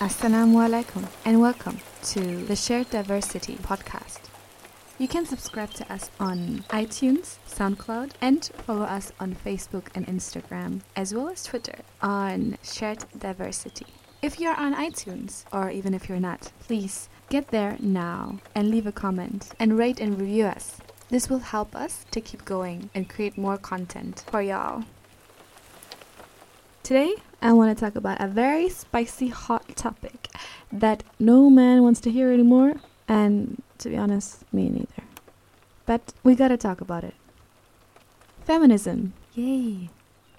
Assalamu alaikum and welcome to the Shared Diversity podcast. You can subscribe to us on iTunes, SoundCloud, and follow us on Facebook and Instagram, as well as Twitter on Shared Diversity. If you're on iTunes, or even if you're not, please get there now and leave a comment and rate and review us. This will help us to keep going and create more content for y'all. Today, I want to talk about a very spicy, hot topic that no man wants to hear anymore, and to be honest, me neither. But we gotta talk about it. Feminism. Yay.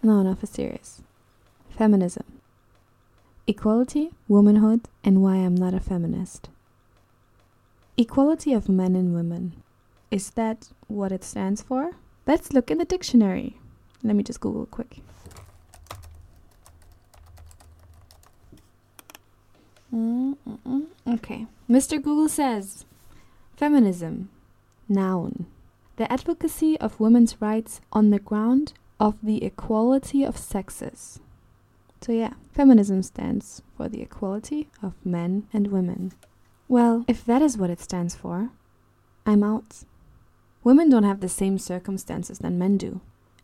No, no, for serious. Feminism. Equality, womanhood, and why I'm not a feminist. Equality of men and women. Is that what it stands for? Let's look in the dictionary. Let me just Google quick. Mm-mm-mm. Okay. Mr. Google says Feminism. Noun. The advocacy of women's rights on the ground of the equality of sexes. So, yeah, feminism stands for the equality of men and women. Well, if that is what it stands for, I'm out. Women don't have the same circumstances than men do.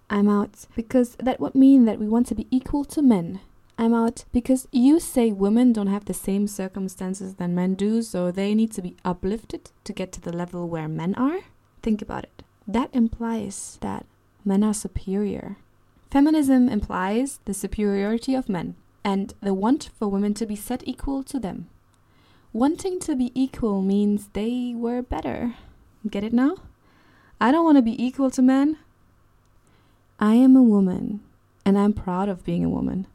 I'm out because that would mean that we want to be equal to men I'm out because you say women don't have the same circumstances than men do, so they need to be uplifted to get to the level where men are? Think about it. That implies that men are superior. Feminism implies the superiority of men and the want for women to be set equal to them. Wanting to be equal means they were better. Get it now? I don't want to be equal to men. I am a woman, and I'm proud of being a woman.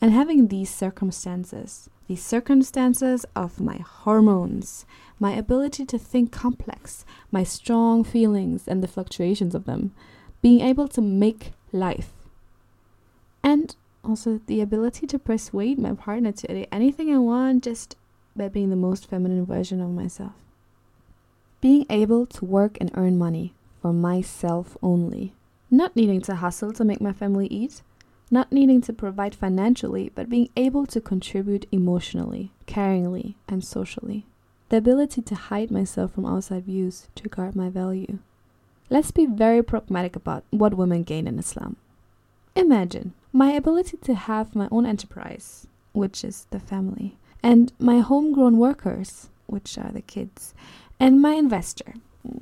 And having these circumstances, these circumstances of my hormones, my ability to think complex, my strong feelings and the fluctuations of them, being able to make life, and also the ability to persuade my partner to do anything I want just by being the most feminine version of myself. Being able to work and earn money for myself only, not needing to hustle to make my family eat not needing to provide financially, but being able to contribute emotionally, caringly, and socially. The ability to hide myself from outside views to guard my value. Let's be very pragmatic about what women gain in Islam. Imagine my ability to have my own enterprise, which is the family, and my homegrown workers, which are the kids, and my investor,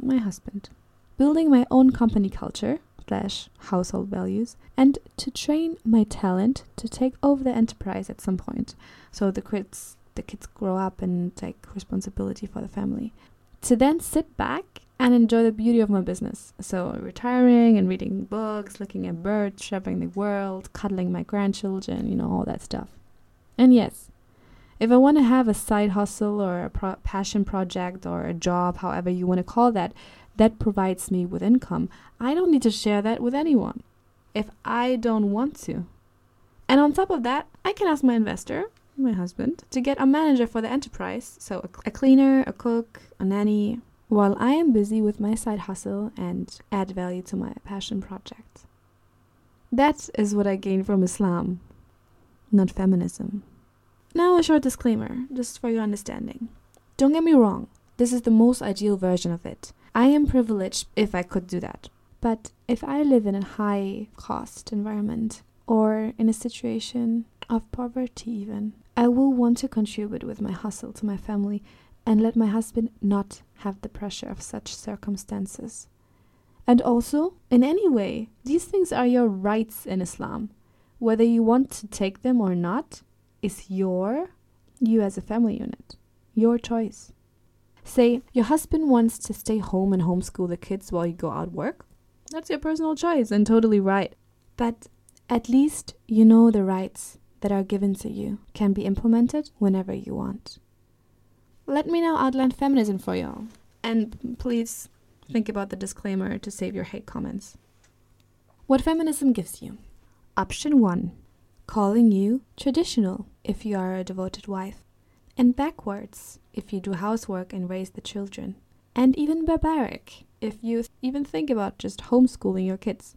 my husband. Building my own company culture, slash household values and to train my talent to take over the enterprise at some point. So the kids the kids grow up and take responsibility for the family. To then sit back and enjoy the beauty of my business. So retiring and reading books looking at birds traveling the world cuddling my grandchildren you know all that stuff. And yes if I want to have a side hustle or a pro- passion project or a job, however you want to call that, that provides me with income, I don't need to share that with anyone if I don't want to. And on top of that, I can ask my investor, my husband, to get a manager for the enterprise, so a, cleaner, a cook, a nanny, while I am busy with my side hustle and add value to my passion project. That is what I gain from Islam, not feminism. Now, a short disclaimer, just for your understanding. Don't get me wrong, this is the most ideal version of it. I am privileged if I could do that. But if I live in a high cost environment or in a situation of poverty, even, I will want to contribute with my hustle to my family and let my husband not have the pressure of such circumstances. And also, in any way, these things are your rights in Islam. Whether you want to take them or not is your, you as a family unit, your choice. Say your husband wants to stay home and homeschool the kids while you go out work. That's your personal choice and totally right. But at least you know the rights that are given to you can be implemented whenever you want. Let me now outline feminism for y'all. And please think about the disclaimer to save your hate comments. What feminism gives you. Option 1 Calling you traditional if you are a devoted wife and backwards if you do housework and raise the children, and even barbaric if you even think about just homeschooling your kids.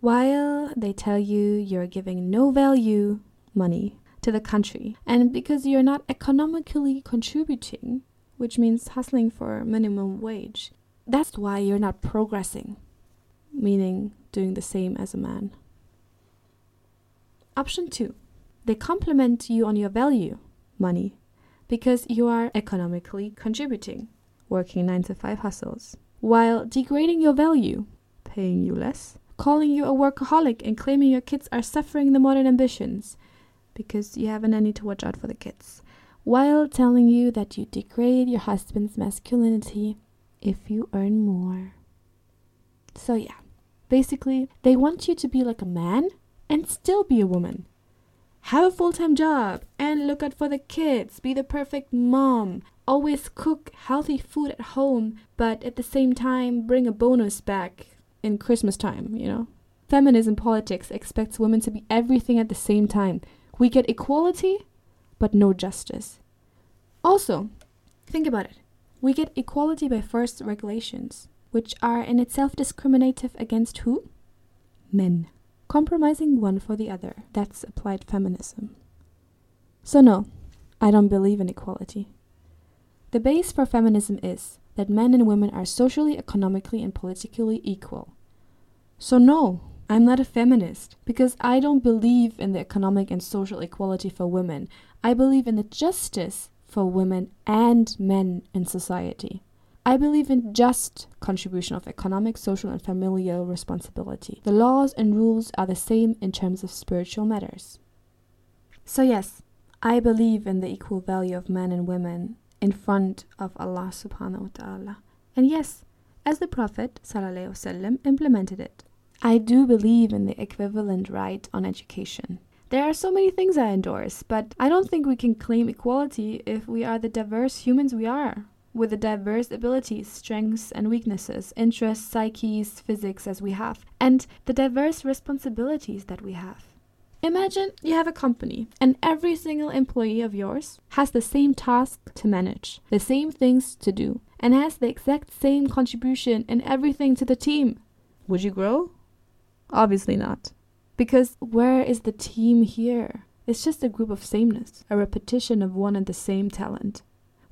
While they tell you you're giving no value, money, to the country. And because you're not economically contributing, which means hustling for minimum wage, that's why you're not progressing, meaning doing the same as a man. Option two, they compliment you on your value, money, because you are economically contributing, working 9 to 5 hustles, while degrading your value, paying you less, calling you a workaholic, and claiming your kids are suffering the modern ambitions because you have a nanny to watch out for the kids, while telling you that you degrade your husband's masculinity if you earn more. So, yeah, basically, they want you to be like a man and still be a woman have a full time job and look out for the kids, be the perfect mom, always cook healthy food at home, but at the same time bring a bonus back in Christmas time, you know? Feminism politics expects women to be everything at the same time. We get equality, but no justice. Also, think about it. We get equality by first regulations, which are in itself discriminative against who? Men compromising one for the other. That's applied feminism. So, no, I don't believe in equality. The base for feminism is that men and women are socially, economically, and politically equal. So, no, I'm not a feminist because I don't believe in the economic and social equality for women. I believe in the justice for women and men in society. I believe in just contribution of economic, social, and familial responsibility. The laws and rules are the same in terms of spiritual matters. So, yes, I believe in the equal value of men and women in front of Allah subhanahu wa ta'ala. And yes, as the Prophet وسلم, implemented it. I do believe in the equivalent right on education. There are so many things I endorse, but I don't think we can claim equality if we are the diverse humans we are with the diverse abilities, strengths, and weaknesses, interests, psyches, physics as we have, and the diverse responsibilities that we have. Imagine you have a company and every single employee of yours has the same task to manage, the same things to do, and has the exact same contribution in everything to the team. Would you grow? Obviously not. Because where is the team here? It's just a group of sameness, a repetition of one and the same talent.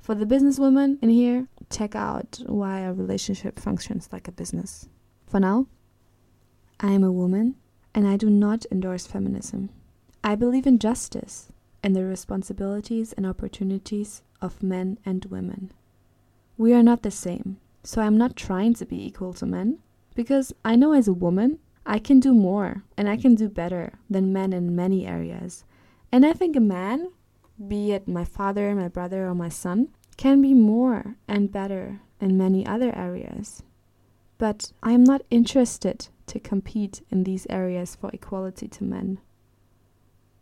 For the businesswoman in here, check out why a relationship functions like a business. For now, I am a woman and I do not endorse feminism. I believe in justice and the responsibilities and opportunities of men and women. We are not the same, so I'm not trying to be equal to men because I know as a woman I can do more and I can do better than men in many areas. And I think a man be it my father, my brother, or my son, can be more and better in many other areas. But I am not interested to compete in these areas for equality to men.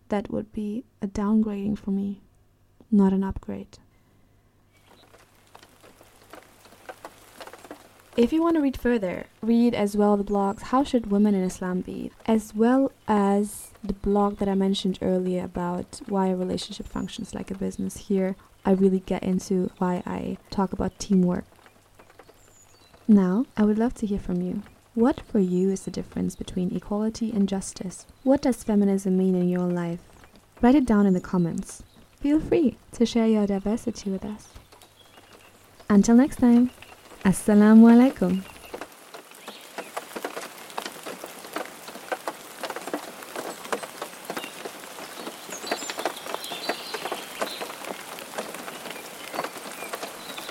That would be a downgrading for me, not an upgrade. If you want to read further, read as well the blogs How Should Women in Islam Be, as well as the blog that I mentioned earlier about why a relationship functions like a business. Here, I really get into why I talk about teamwork. Now, I would love to hear from you. What for you is the difference between equality and justice? What does feminism mean in your life? Write it down in the comments. Feel free to share your diversity with us. Until next time. Assalamu alaikum.